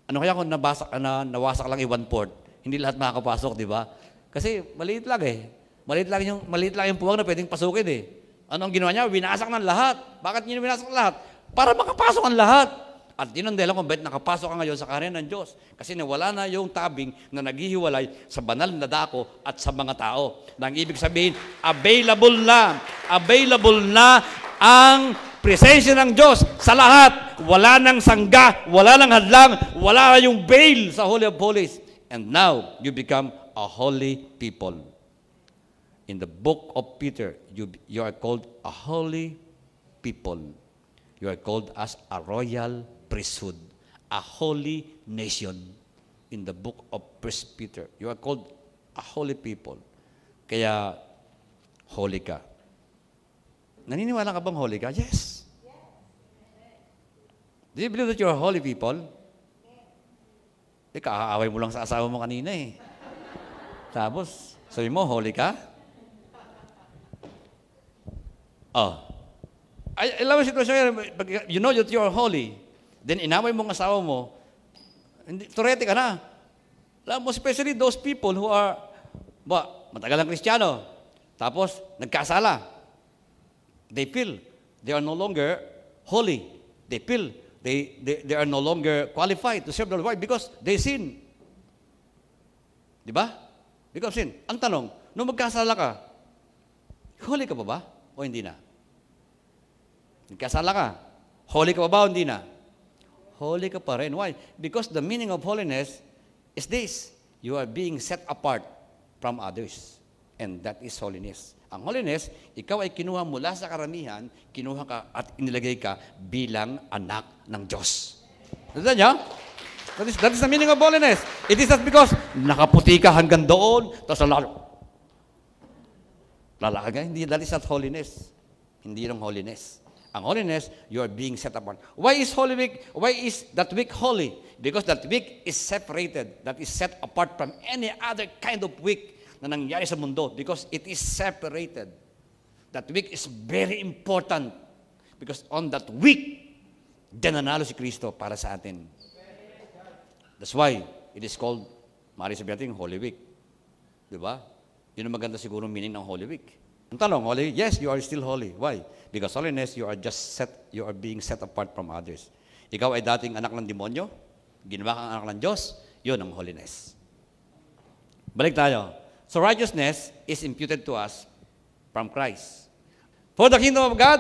Ano kaya kung nabasak, na, nawasak lang i-one port, hindi lahat makakapasok, di ba? Kasi maliit lang eh. Maliit lang yung, maliit lang yung puwang na pwedeng pasukin eh. Ano ang ginawa niya? Winasak ng lahat. Bakit niya winasak ng lahat? Para makapasok ang lahat. At dahilan kung bakit nakapasok ka ngayon sa karyan ng Diyos. Kasi nawala na yung tabing na naghihiwalay sa banal na dako at sa mga tao. Nang ibig sabihin, available na. Available na ang presensya ng Diyos sa lahat. Wala nang sangga, wala nang hadlang, wala na yung veil sa Holy of Holies. And now, you become a holy people. In the book of Peter, you, you are called a holy people. You are called as a royal priesthood, a holy nation. In the book of First Peter, you are called a holy people. Kaya, holy ka. Naniniwala ka bang holy ka? Yes. Do you believe that you are holy people? Eh, kakaaway mo lang sa asawa mo kanina eh. Tapos, sabi mo, holy ka? Oh. Ay, alam mo sitwasyon yan, you know that you are holy, then inaway mo ang asawa mo, hindi, turete ka na. Alam mo, especially those people who are, ba, matagal ang kristyano, tapos nagkasala. They feel they are no longer holy. They feel They, they, they are no longer qualified to serve the Lord. Because they sin. Di ba? Because sin. Ang tanong, nung magkasala ka, holy ka pa ba? O hindi na? Nagkasala ka, holy ka pa ba o hindi na? Holy ka pa rin. Why? Because the meaning of holiness is this. You are being set apart from others. And that is holiness. Ang holiness, ikaw ay kinuha mula sa karamihan, kinuha ka at inilagay ka bilang anak ng Diyos. Tanda niya? That is, that is the meaning of holiness. It is not because nakaputi ka hanggang doon, tapos lalo. Lalaki ka, hindi, that is not holiness. Hindi yung holiness. Ang holiness, you are being set apart. Why is Holy Week, why is that week holy? Because that week is separated, that is set apart from any other kind of week na nangyari sa mundo because it is separated. That week is very important because on that week, nanalo si Kristo para sa atin. That's why it is called, maaari sabihin natin, Holy Week. Di ba? Yun ang maganda siguro meaning ng Holy Week. Ang tanong, holy? Yes, you are still holy. Why? Because holiness, you are just set, you are being set apart from others. Ikaw ay dating anak ng demonyo, ginawa kang anak ng Diyos, yun ang holiness. Balik tayo. So righteousness is imputed to us from Christ. For the kingdom of God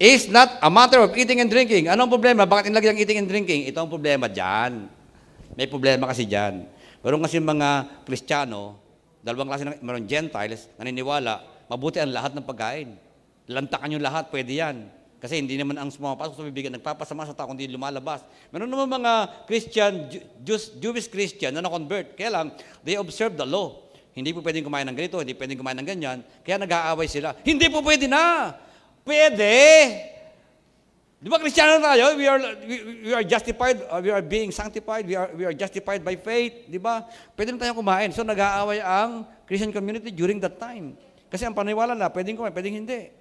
is not a matter of eating and drinking. Anong problema? Bakit inilagay ang eating and drinking? Ito ang problema dyan. May problema kasi dyan. Meron kasi mga Kristiyano, dalawang klase ng, meron Gentiles, naniniwala, mabuti ang lahat ng pagkain. Lantakan yung lahat, pwede yan. Kasi hindi naman ang pumapasok sa bibig, nagpapasama sa tao, kundi lumalabas. Meron naman mga Christian, Jews, Jewish Christian na na-convert. Kaya lang, they observe the law. Hindi po pwedeng kumain ng ganito, hindi pwedeng kumain ng ganyan. Kaya nag-aaway sila. Hindi po pwede na. Pwede. Di ba Kristiyano tayo? We are, we, we are justified, uh, we are being sanctified, we are, we are justified by faith. Di ba? Pwede na tayo kumain. So nag-aaway ang Christian community during that time. Kasi ang paniwala na, pwedeng kumain, pwedeng hindi.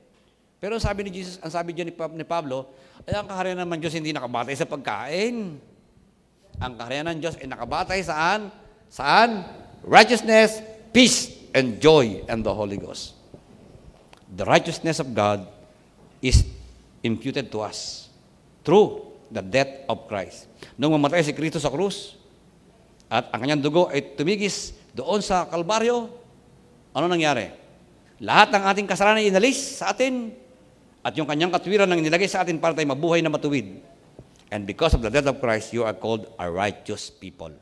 Pero sabi ni Jesus, ang sabi diyan ni Pablo, ay ang kaharian naman Diyos hindi nakabatay sa pagkain. Ang kaharian ng Diyos ay nakabatay saan? Saan? Righteousness, peace and joy and the Holy Ghost. The righteousness of God is imputed to us through the death of Christ. Nung mamatay si Kristo sa krus, at ang kanyang dugo ay tumigis doon sa Kalbaryo, ano nangyari? Lahat ng ating kasalanan ay inalis sa atin, at yung kanyang katwiran ang nilagay sa atin para tayo mabuhay na matuwid. And because of the death of Christ, you are called a righteous people.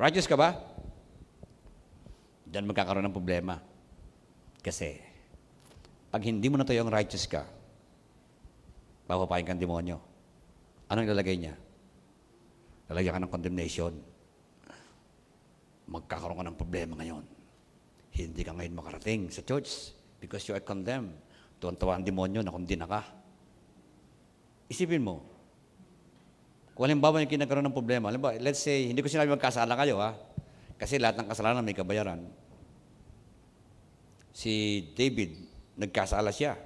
Righteous ka ba? Diyan magkakaroon ng problema. Kasi, pag hindi mo na ang righteous ka, papapayin kang demonyo. Anong ilalagay niya? Lalagyan ka ng condemnation. Magkakaroon ka ng problema ngayon. Hindi ka ngayon makarating sa church because you are condemned. Tuwan-tuwa ang demonyo na kundi na ka. Isipin mo, kung halimbawa yung kinagkaroon ng problema, halimbawa, let's say, hindi ko sinabi magkasala kayo, ha? Kasi lahat ng kasalanan may kabayaran. Si David, nagkasala siya.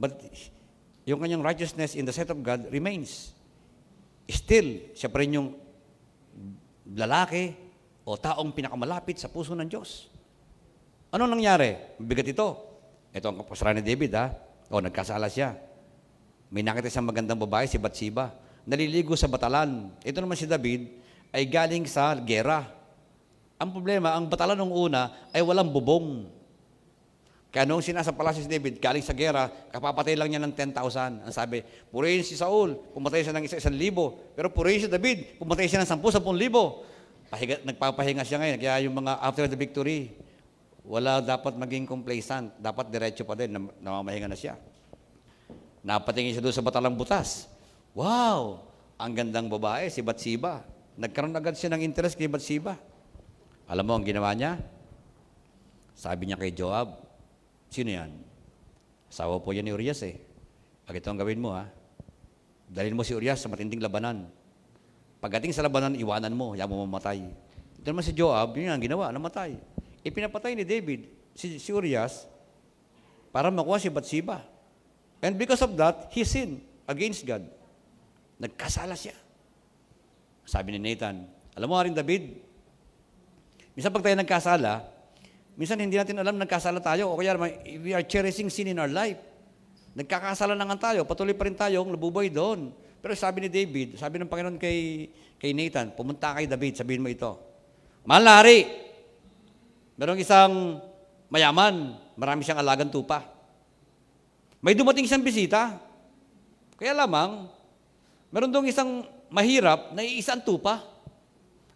But yung kanyang righteousness in the sight of God remains. Still, siya pa rin yung lalaki o taong pinakamalapit sa puso ng Diyos. Ano nangyari? Bigat ito. Ito ang kasalanan ni David, ha? O, nagkasala siya. May nakita isang magandang babae, si Bathsheba. Naliligo sa batalan. Ito naman si David, ay galing sa gera. Ang problema, ang batalan ng una ay walang bubong. Kaya nung sinasa palasyo si David, galing sa gera, kapapatay lang niya ng 10,000. Ang sabi, purihin si Saul, pumatay siya ng isa isang libo. Pero purihin si David, pumatay siya ng 10,000 libo. Pahiga, nagpapahinga siya ngayon. Kaya yung mga after the victory, wala dapat maging complacent. Dapat diretso pa din, namamahinga na siya. Napatingin siya doon sa batalang butas. Wow! Ang gandang babae, si Batsiba. Nagkaroon agad siya ng interest kay Bathsheba. Alam mo ang ginawa niya? Sabi niya kay Joab, sino yan? Asawa po yan ni Urias eh. Pag ang gawin mo ha, dalhin mo si Urias sa matinding labanan. Pagdating sa labanan, iwanan mo, yaman mo mamatay. Ito naman si Joab, yun ang ginawa, namatay. Ipinapatay ni David si, si Urias para makuha si Bathsheba. And because of that, he sinned against God. Nagkasala siya. Sabi ni Nathan, alam mo rin David, minsan pag tayo nagkasala, minsan hindi natin alam nagkasala tayo o kaya we are cherishing sin in our life. Nagkakasala na nga tayo, patuloy pa rin tayong nabubuhay doon. Pero sabi ni David, sabi ng Panginoon kay, kay Nathan, pumunta kay David, sabihin mo ito, Mahal na hari, merong isang mayaman, marami siyang alagang tupa. May dumating siyang bisita. Kaya lamang, meron doong isang mahirap na iisang tupa.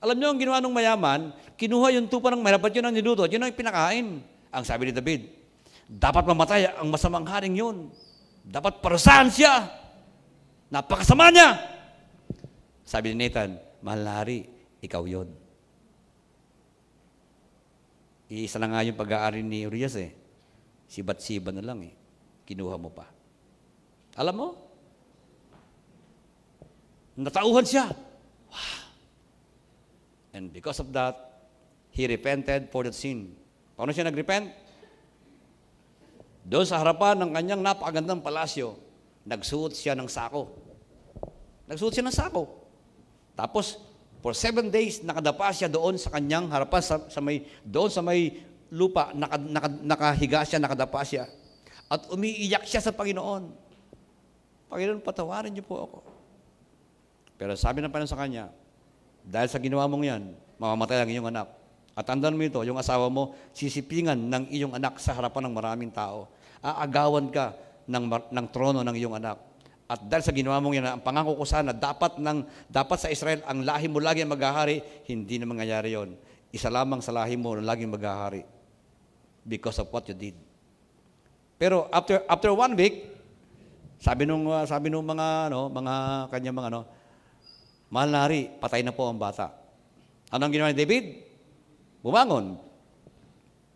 Alam niyo ang ginawa ng mayaman, kinuha yung tupa ng mahirap at yun ang niluto, yun ang pinakain. Ang sabi ni David, dapat mamatay ang masamang haring yun. Dapat parusahan siya. Napakasama niya. Sabi ni Nathan, mahal na hari, ikaw yun. Iisa na nga yung pag-aari ni Urias eh. Si Batsiba na lang eh. Kinuha mo pa. Alam mo? Natauhan siya. Wow. And because of that, he repented for that sin. Paano siya nag-repent? Doon sa harapan ng kanyang napakagandang palasyo, nagsuot siya ng sako. Nagsuot siya ng sako. Tapos, for seven days, nakadapa siya doon sa kanyang harapan, sa, sa may, doon sa may lupa, naka, naka, nakahiga siya, nakadapa siya. At umiiyak siya sa Panginoon. Panginoon, patawarin niyo po ako. Pero sabi ng Panginoon sa kanya, dahil sa ginawa mong yan, mamamatay ang iyong anak. At tandaan mo ito, yung asawa mo, sisipingan ng iyong anak sa harapan ng maraming tao. Aagawan ka ng, ng trono ng iyong anak. At dahil sa ginawa mong yan, ang pangako ko sana, dapat, ng, dapat sa Israel, ang lahi mo lagi maghahari, hindi na mangyayari yon. Isa lamang sa lahi mo na laging maghahari. Because of what you did. Pero after after one week, sabi nung uh, sabi nung mga ano, mga kanya mga ano, mahal na hari, patay na po ang bata. Anong ginawa ni David? Bumangon.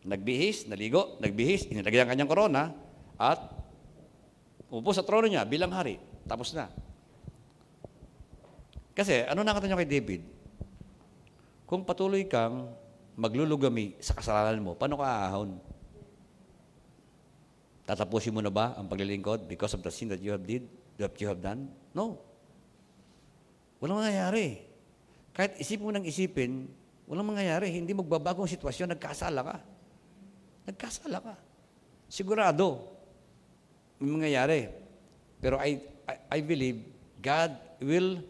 Nagbihis, naligo, nagbihis, inilagay ang kanyang korona, at upo sa trono niya bilang hari. Tapos na. Kasi, ano nakita niyo kay David? Kung patuloy kang maglulugami sa kasalanan mo, paano ka aahon? Tatapusin mo na ba ang paglilingkod because of the sin that you have did, that you have done? No. Walang mangyayari. Kahit isip mo nang isipin, walang mangyayari. Hindi magbabago ang sitwasyon, nagkasala ka. Nagkasala ka. Sigurado, mangyayari. Pero I, I, I believe God will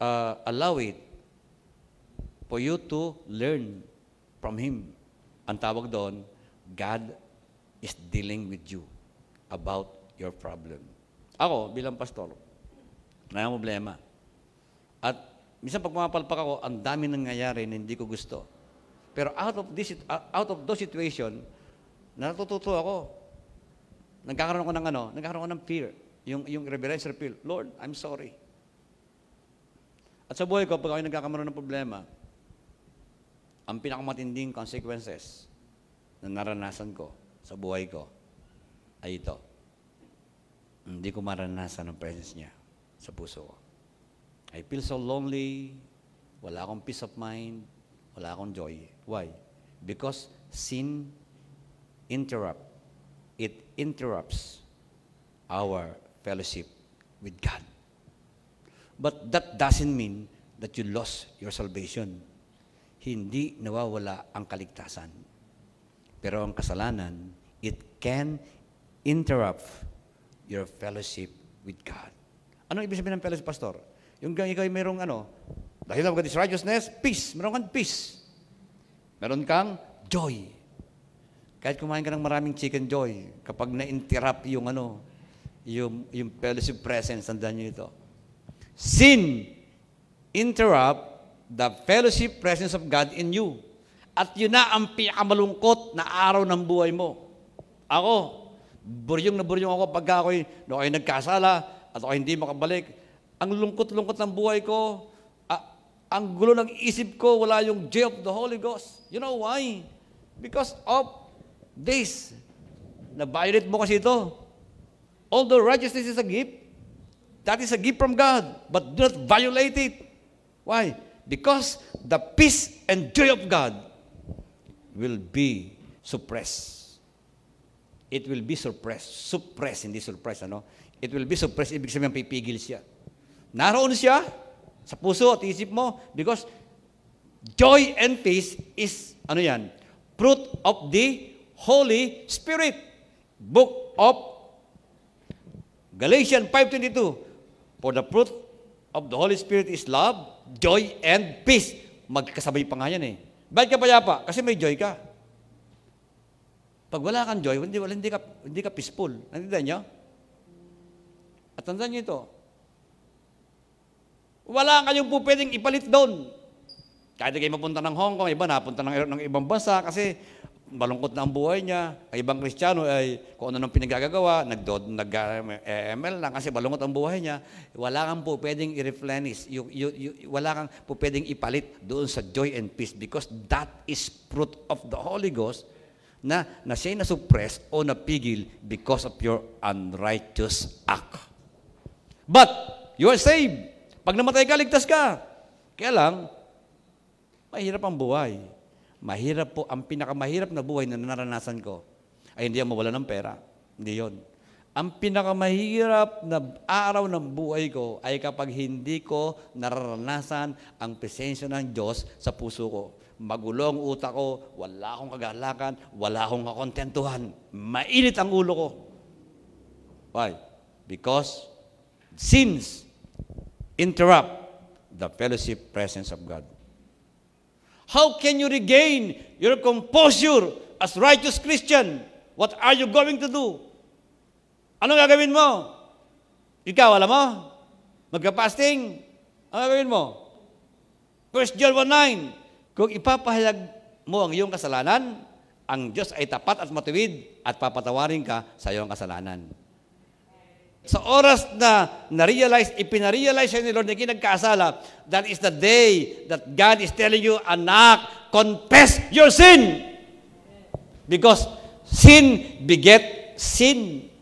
uh, allow it for you to learn from Him. Ang tawag doon, God is dealing with you about your problem. Ako, bilang pastor, may problema. At minsan pag pumapalpak ako, ang dami nangyayari na hindi ko gusto. Pero out of this out of those situation, natututo ako. Nagkakaroon ako ng ano, nagkakaroon ako ng fear. Yung, yung reverential fear. Lord, I'm sorry. At sa buhay ko, pag ako nagkakaroon ng problema, ang pinakamatinding consequences na naranasan ko sa buhay ko ay ito. Hindi ko maranasan ang presence niya sa puso ko. I feel so lonely, wala akong peace of mind, wala akong joy. Why? Because sin interrupt. Interrupts our fellowship with God. But that doesn't mean that you lost your salvation. Hindi nawawala ang kaligtasan. Pero ang kasalanan, it can interrupt your fellowship with God. Ano ibig sabihin ng fellowship, Pastor? Yung ikaw ay mayroong ano, dahil of God's righteousness, peace. Meron kang peace. Meron kang joy. Kahit kumain ka ng maraming chicken joy, kapag na-interrupt yung ano, yung, yung fellowship presence, tandaan nyo ito. Sin interrupt the fellowship presence of God in you. At yun na ang pinakamalungkot na araw ng buhay mo. Ako, buryong na buryong ako pag ako'y, no, ako'y nagkasala at ako'y hindi makabalik. Ang lungkot-lungkot ng buhay ko, uh, ang gulo ng isip ko, wala yung joy of the Holy Ghost. You know why? Because of this. Na-violate mo kasi ito. Although righteousness is a gift, that is a gift from God, but do not violate it. Why? Because the peace and joy of God will be suppressed. It will be suppressed. Suppressed, hindi suppressed, ano? It will be suppressed, ibig sabihin pipigil siya. Naroon siya sa puso at isip mo because joy and peace is, ano yan? Fruit of the Holy Spirit. Book of Galatians 5.22, For the fruit of the Holy Spirit is love, joy, and peace. Magkasabay pa nga yan eh. Bakit ka payapa? Kasi may joy ka. Pag wala kang joy, hindi, hindi, ka, hindi ka peaceful. Nandiyan niyo? At tandaan niyo ito, wala kayong po pwedeng ipalit doon. Kahit kayo mapunta ng Hong Kong, iba napunta ng, ng ibang bansa kasi malungkot na ang buhay niya. Ang ibang Kristiyano ay kung ano nang pinagagagawa, nag-ML nag, ML lang kasi malungkot ang buhay niya. Wala kang po pwedeng i-replenish. You, you, you, wala kang po pwedeng ipalit doon sa joy and peace because that is fruit of the Holy Ghost na, na siya'y na-suppress o napigil because of your unrighteous act. But, you are saved. Pag namatay ka, ligtas ka. Kaya lang, mahirap ang buhay. Mahirap po, ang pinakamahirap na buhay na naranasan ko ay hindi ang mawala ng pera. Hindi yon. Ang pinakamahirap na araw ng buhay ko ay kapag hindi ko nararanasan ang presensya ng Diyos sa puso ko. Magulo ang utak ko, wala akong kagalakan, wala akong kakontentuhan. Mainit ang ulo ko. Why? Because sins interrupt the fellowship presence of God. How can you regain your composure as righteous Christian? What are you going to do? Ano gagawin mo? Ikaw, alam mo? Magka-fasting? Ano gagawin mo? 1 John 1.9 kung ipapahayag mo ang iyong kasalanan, ang Diyos ay tapat at matuwid at papatawarin ka sa iyong kasalanan. Sa oras na na-realize, ipinarealize siya ni Lord na kinagkasala, that is the day that God is telling you, anak, confess your sin. Because sin beget sin.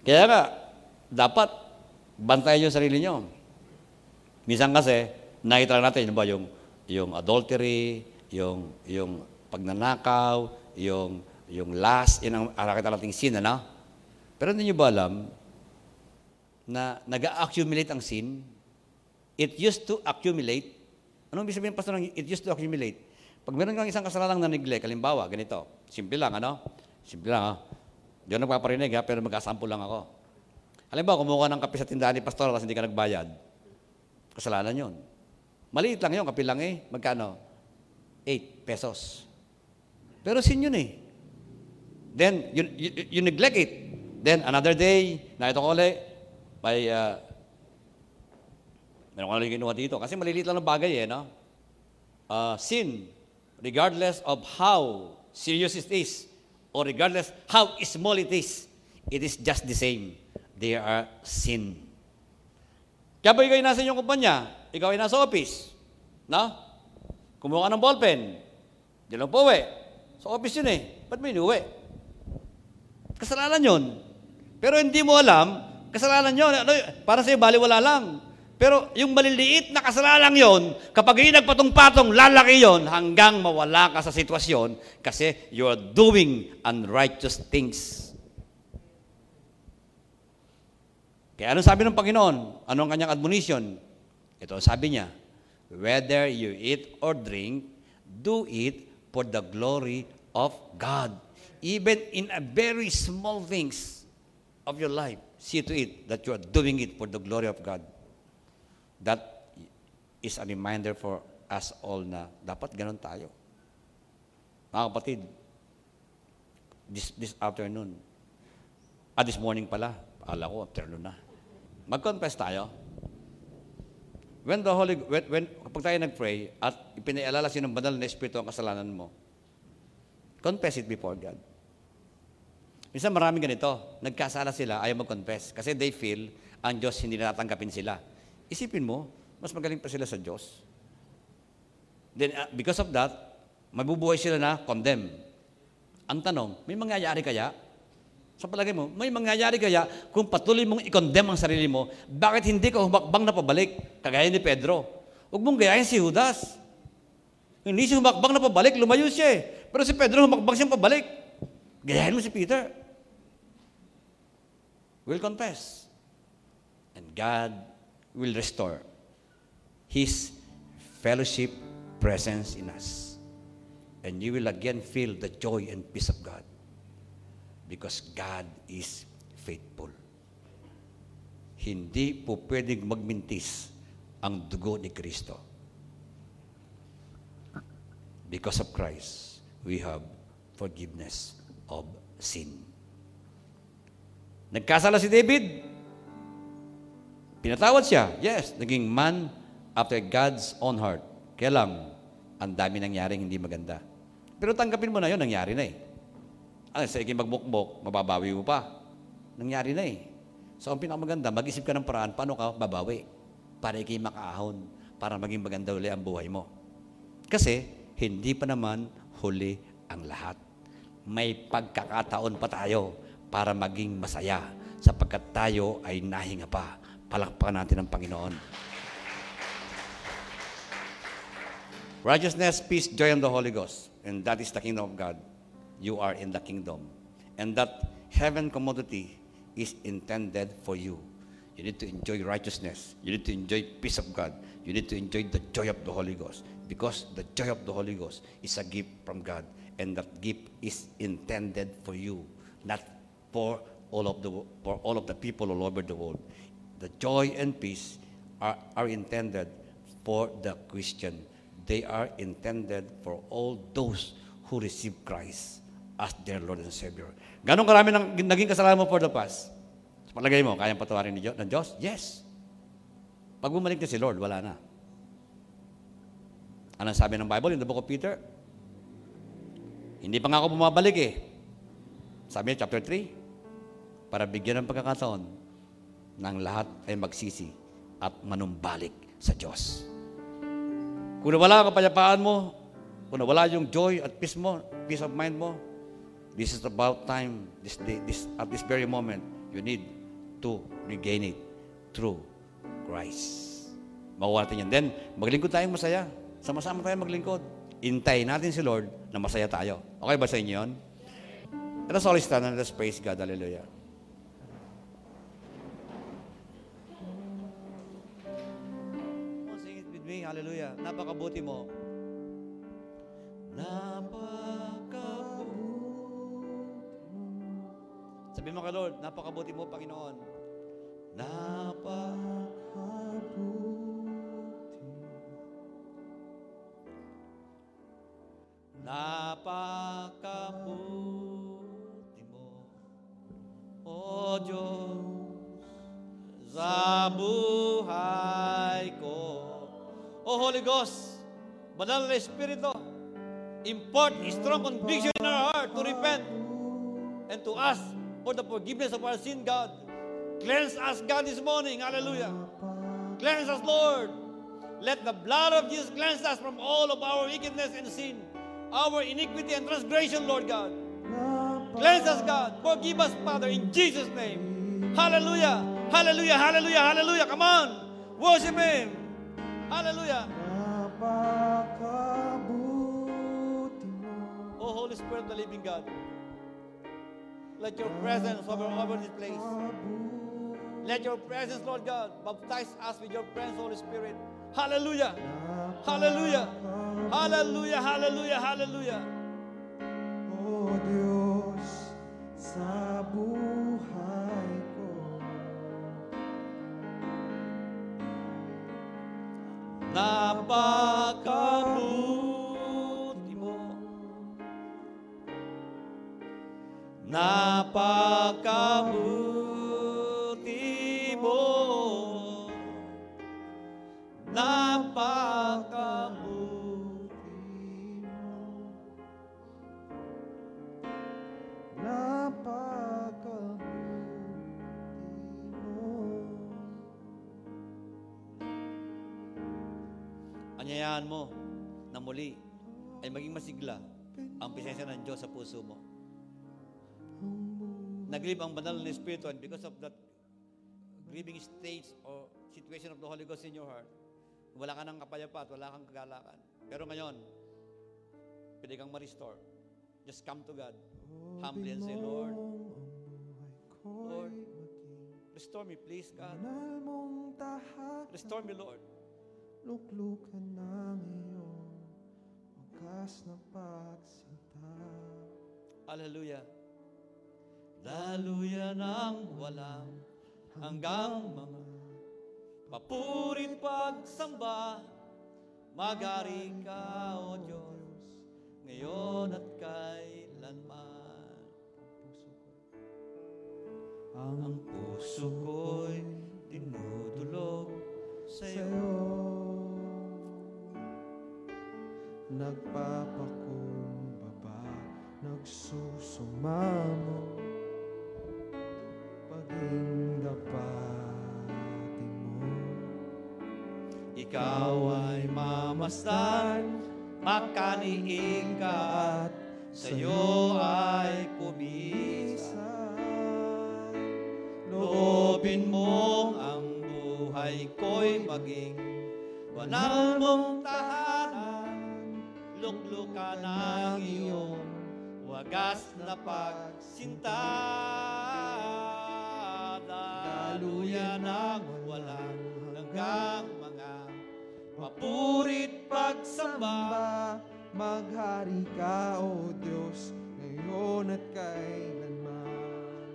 Kaya nga, dapat bantayan yung sarili nyo. Minsan kasi, nakita natin, yun ba, yung yung adultery, yung, yung pagnanakaw, yung, yung lust, yun ang arakit nating sin, ano? Pero hindi nyo ba alam na nag-accumulate ang sin? It used to accumulate. Anong ibig sabihin, Pastor, it used to accumulate? Pag meron kang isang kasalanan na neglect, halimbawa, ganito, simple lang, ano? Simple lang, ha? Di ako nagpaparinig, ha? Pero mag-asample lang ako. Halimbawa, kumuha ng kape sa tindahan ni Pastor, tapos hindi ka nagbayad. Kasalanan yun. Maliit lang yun, kape lang eh. Magkano? 8 pesos. Pero sin yun eh. Then, you, you, you neglect it. Then, another day, nakita ko ulit, may, uh, meron ko na ginawa dito. Kasi maliliit lang ng bagay eh, no? Uh, sin, regardless of how serious it is, or regardless how small it is, it is just the same. They are sin. Kaya ba ikaw nasa inyong kumpanya? ikaw ay nasa office, no? Kumuha ka ng ballpen, di lang po uwi. Sa office yun eh. Ba't mo inuwi? Kasalanan yun. Pero hindi mo alam, kasalanan yun. Ano, para sa'yo, baliwala lang. Pero yung maliliit na kasalanan yon, kapag yung nagpatong-patong, lalaki yon hanggang mawala ka sa sitwasyon kasi you are doing unrighteous things. Kaya ano sabi ng Panginoon? Anong kanyang admonition? Ito sabi niya, whether you eat or drink, do it for the glory of God. Even in a very small things of your life, see to it that you are doing it for the glory of God. That is a reminder for us all na dapat ganun tayo. Mga kapatid, this, this afternoon, ah, this morning pala, ala ko, afternoon na. Mag-confess tayo. When the Holy, when, when kapag tayo nag-pray at ipinaalala siya ng banal na Espiritu ang kasalanan mo, confess it before God. Minsan maraming ganito, nagkasala sila, ayaw mag-confess kasi they feel ang Diyos hindi natanggapin sila. Isipin mo, mas magaling pa sila sa Diyos. Then, uh, because of that, mabubuhay sila na condemn. Ang tanong, may mangyayari kaya sa palagay mo, may mangyayari kaya kung patuloy mong i-condemn ang sarili mo, bakit hindi ka humakbang na pabalik, kagaya ni Pedro? Huwag mong gayahin si Judas. Hindi siya humakbang na pabalik, lumayo siya eh. Pero si Pedro humakbang siyang pabalik. Gayahin mo si Peter. Will confess. And God will restore His fellowship presence in us. And you will again feel the joy and peace of God because God is faithful. hindi po pwedeng magmintis ang dugo ni Kristo. Because of Christ, we have forgiveness of sin. Nagkasala si David. Pinatawad siya. Yes, naging man after God's own heart. Kaya lang, ang dami nangyaring hindi maganda. Pero tanggapin mo na yun, nangyari na eh. Ano, sa iking magbukbok, mababawi mo pa. Nangyari na eh. So ang pinakamaganda, mag-isip ka ng paraan, paano ka babawi? Para ikay makaahon, para maging maganda uli ang buhay mo. Kasi, hindi pa naman huli ang lahat. May pagkakataon pa tayo para maging masaya sapagkat tayo ay nahinga pa. Palakpakan natin ang Panginoon. Righteousness, peace, joy, and the Holy Ghost. And that is the kingdom of God. You are in the kingdom. And that heaven commodity is intended for you. You need to enjoy righteousness. You need to enjoy peace of God. You need to enjoy the joy of the Holy Ghost. Because the joy of the Holy Ghost is a gift from God. And that gift is intended for you, not for all of the for all of the people all over the world. The joy and peace are, are intended for the Christian. They are intended for all those who receive Christ as their Lord and Savior. Ganon karami nang, naging kasalanan mo for the past? Sa palagay mo, kayang patawarin ni Diyos, ng Diyos? Yes. Pag bumalik na si Lord, wala na. Anong sabi ng Bible in the book of Peter? Hindi pa nga ako bumabalik eh. Sabi niya, chapter 3, para bigyan ng pagkakataon ng lahat ay magsisi at manumbalik sa Diyos. Kung nawala ang kapayapaan mo, kung nawala yung joy at peace mo, peace of mind mo, this is about time, this day, this, at this very moment, you need to regain it through Christ. Makuha natin yan. Then, maglingkod tayong masaya. Sama-sama tayo maglingkod. Intay natin si Lord na masaya tayo. Okay ba sa inyo yun? Let us all stand and let us praise God. Hallelujah. Hallelujah. Napakabuti mo. Napakabuti Sabi mo kay Lord, napakabuti mo, Panginoon. Napakabuti. Banal na Espiritu, import a strong conviction in our heart to repent and to ask for the forgiveness of our sin, God. Cleanse us, God, this morning. Hallelujah. Cleanse us, Lord. Let the blood of Jesus cleanse us from all of our wickedness and sin, our iniquity and transgression, Lord God. Cleanse us, God. Forgive us, Father, in Jesus' name. Hallelujah. Hallelujah. Hallelujah. Hallelujah. Come on. Worship Him. Hallelujah. Living God. Let your presence hover over this place. Let your presence, Lord God, baptize us with your presence, Holy Spirit. Hallelujah. Hallelujah. Hallelujah. Hallelujah. Hallelujah. O Diyos, sa ko. Napakabuti Napakabuti mo. Napakabuti Napakabuti mo. Anyayahan mo na muli ay maging masigla ang presensya ng Diyos sa puso mo. Naglib ang banal na Espiritu and because of that grieving stage or situation of the Holy Ghost in your heart, wala ka ng kapayapa at wala kang kagalakan. Pero ngayon, pwede kang ma-restore. Just come to God humbly and say, Lord, Lord, restore me please, God. Restore me, Lord. luklukan ng iyong wagas na pagsinta. Hallelujah. Lalo yan ang walang hanggang mga papurit pagsamba. Magari ka, O Diyos, ngayon at kailanman. Ang puso ko'y dinudulog sa'yo. sa'yo Nagpapakumbaba Nagsusumamo Ikaw ay mamasdan, makaniig sa'yo ay kumisa. Loobin mo ang buhay ko'y maging banal mong tahanan. Luklukan ang iyong wagas na pagsinta. Daluyan ang walang hanggang papurit pagsamba. Maghari ka, O Diyos, ngayon at kailanman.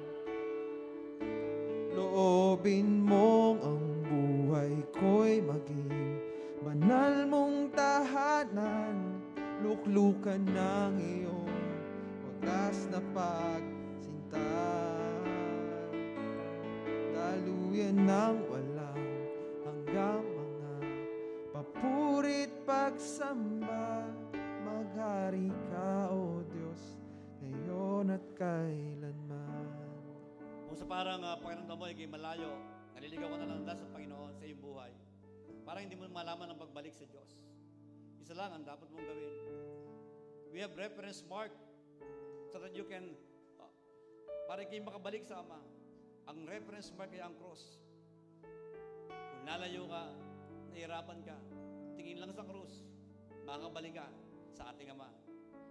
Loobin mong ang buhay ko'y maging banal mong tahanan. Luklukan ng iyong wagas na pagsinta. Daluyan ng walang hanggang pagsamba. Maghari ka, O Diyos, ngayon at kailanman. Kung sa parang uh, pakiramdam mo ay kayo malayo, naliligaw ka na lang sa Panginoon sa iyong buhay. Parang hindi mo malaman ang pagbalik sa Diyos. Isa lang ang dapat mong gawin. We have reference mark so that you can, uh, para kayo makabalik sa Ama. Ang reference mark ay ang cross. Kung nalayo ka, nahirapan ka, tingin lang sa cross, makakabalik ka sa ating Ama.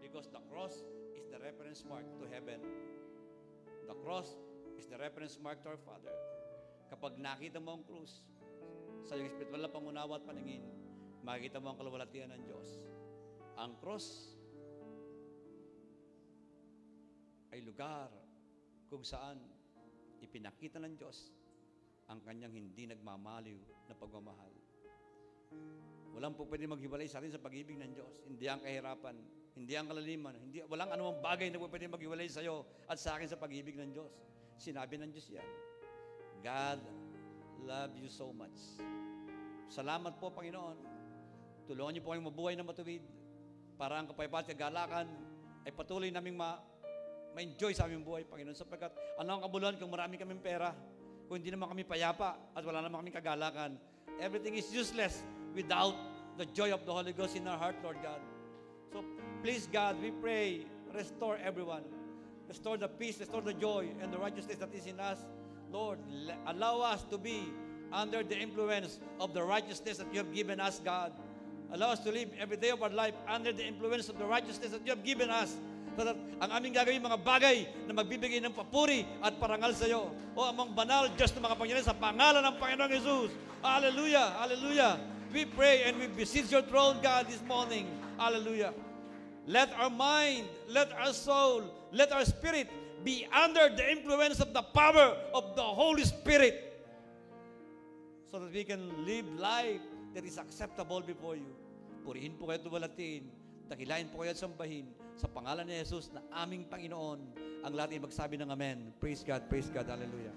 Because the cross is the reference mark to heaven. The cross is the reference mark to our Father. Kapag nakita mo ang krus, sa iyong spiritual na pangunawa at paningin, makikita mo ang kalawalatian ng Diyos. Ang cross ay lugar kung saan ipinakita ng Diyos ang kanyang hindi nagmamaliw na pagmamahal. Walang po pwede maghiwalay sa atin sa pag-ibig ng Diyos. Hindi ang kahirapan, hindi ang kalaliman, hindi, walang anumang bagay na po pwede maghiwalay sa iyo at sa akin sa pag-ibig ng Diyos. Sinabi ng Diyos yan. God love you so much. Salamat po, Panginoon. Tulungan niyo po kayong mabuhay na matuwid para ang kapayapaan at kagalakan ay patuloy naming ma ma-enjoy sa aming buhay, Panginoon. Sapagkat ano ang kabuluhan kung marami kaming pera, kung hindi naman kami payapa at wala naman kaming kagalakan. Everything is useless without the joy of the Holy Ghost in our heart, Lord God. So please, God, we pray, restore everyone. Restore the peace, restore the joy, and the righteousness that is in us. Lord, allow us to be under the influence of the righteousness that you have given us, God. Allow us to live every day of our life under the influence of the righteousness that you have given us. So that ang aming gagawin mga bagay na magbibigay ng papuri at parangal sa iyo. O amang banal, Diyos ng mga Panginoon, sa pangalan ng Panginoong Jesus. Hallelujah, hallelujah. We pray and we beseech your throne, God, this morning. Hallelujah. Let our mind, let our soul, let our spirit be under the influence of the power of the Holy Spirit so that we can live life that is acceptable before you. Purihin po kayo at tuwalatiin, dakilain po kayo at sambahin sa pangalan ni Jesus na aming Panginoon. Ang lahat ay magsabi ng Amen. Praise God, praise God, hallelujah.